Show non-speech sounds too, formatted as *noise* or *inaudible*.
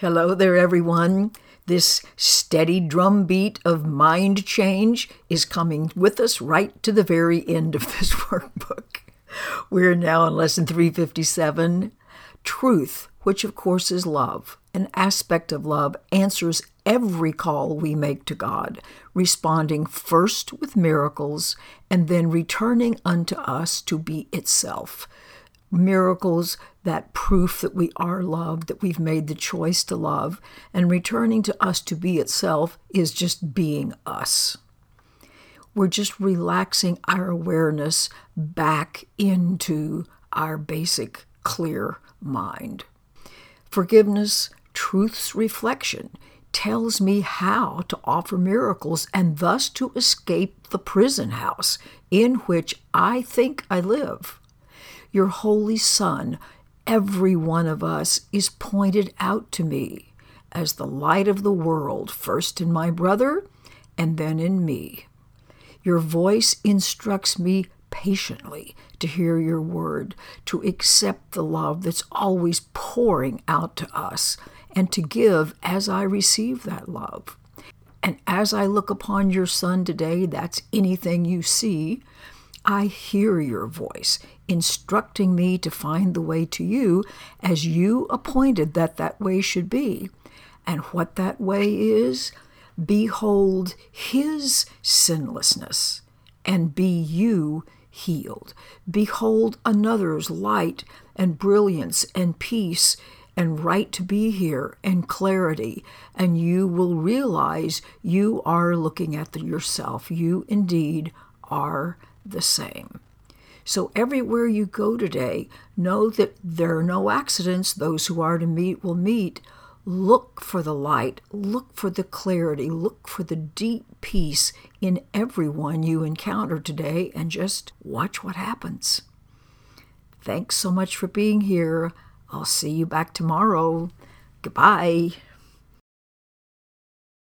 Hello there, everyone. This steady drumbeat of mind change is coming with us right to the very end of this *laughs* workbook. We're now in lesson 357 Truth, which of course is love. An aspect of love answers every call we make to God, responding first with miracles and then returning unto us to be itself miracles, that proof that we are loved, that we've made the choice to love, and returning to us to be itself is just being us. We're just relaxing our awareness back into our basic clear mind. Forgiveness, truth's reflection, tells me how to offer miracles and thus to escape the prison house in which I think I live your holy Son, every one of us, is pointed out to me as the light of the world, first in my brother and then in me. Your voice instructs me patiently to hear your word, to accept the love that's always pouring out to us, and to give as I receive that love. And as I look upon your Son today, that's anything you see, I hear your voice instructing me to find the way to you as you appointed that that way should be. And what that way is, behold his sinlessness and be you healed. Behold another's light and brilliance and peace and right to be here and clarity, and you will realize you are looking at yourself. You indeed are the same. So, everywhere you go today, know that there are no accidents. Those who are to meet will meet. Look for the light, look for the clarity, look for the deep peace in everyone you encounter today, and just watch what happens. Thanks so much for being here. I'll see you back tomorrow. Goodbye.